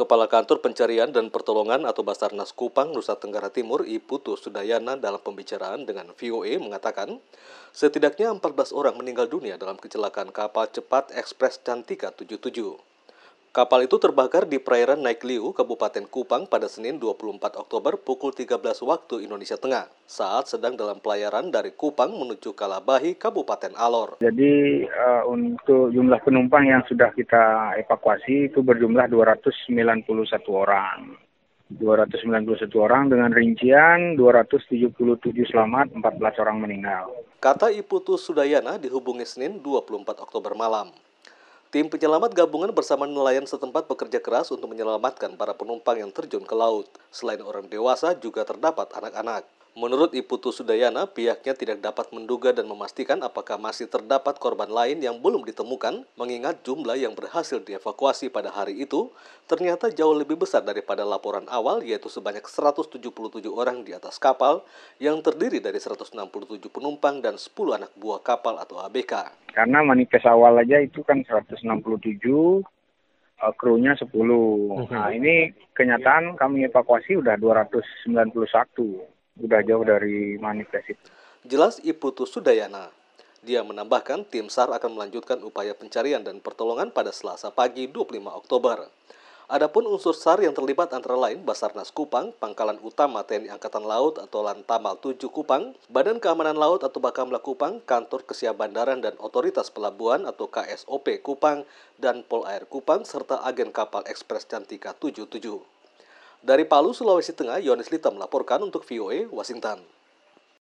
Kepala Kantor Pencarian dan Pertolongan atau Basarnas Kupang, Nusa Tenggara Timur, Iputu Sudayana dalam pembicaraan dengan VOA mengatakan, setidaknya 14 orang meninggal dunia dalam kecelakaan kapal cepat Ekspres Cantika 77. Kapal itu terbakar di perairan Naikliu, Kabupaten Kupang pada Senin 24 Oktober pukul 13 waktu Indonesia Tengah saat sedang dalam pelayaran dari Kupang menuju Kalabahi, Kabupaten Alor. Jadi uh, untuk jumlah penumpang yang sudah kita evakuasi itu berjumlah 291 orang. 291 orang dengan rincian 277 selamat, 14 orang meninggal. Kata Iputu Sudayana dihubungi Senin 24 Oktober malam. Tim penyelamat gabungan bersama nelayan setempat bekerja keras untuk menyelamatkan para penumpang yang terjun ke laut. Selain orang dewasa, juga terdapat anak-anak. Menurut Iputu Sudayana, pihaknya tidak dapat menduga dan memastikan apakah masih terdapat korban lain yang belum ditemukan, mengingat jumlah yang berhasil dievakuasi pada hari itu ternyata jauh lebih besar daripada laporan awal, yaitu sebanyak 177 orang di atas kapal yang terdiri dari 167 penumpang dan 10 anak buah kapal atau ABK. Karena manifest awal aja itu kan 167, uh, krunya 10. Mhm. Nah ini kenyataan kami evakuasi udah 291 udah jauh dari manifest itu. Jelas Iputu Sudayana. Dia menambahkan tim SAR akan melanjutkan upaya pencarian dan pertolongan pada Selasa pagi 25 Oktober. Adapun unsur SAR yang terlibat antara lain Basarnas Kupang, Pangkalan Utama TNI Angkatan Laut atau Lantamal 7 Kupang, Badan Keamanan Laut atau Bakamla Kupang, Kantor Kesiap Bandaran dan Otoritas Pelabuhan atau KSOP Kupang, dan Pol Air Kupang, serta agen kapal ekspres Cantika 77. Dari Palu, Sulawesi Tengah, Yohanes Lita melaporkan untuk VOA Washington.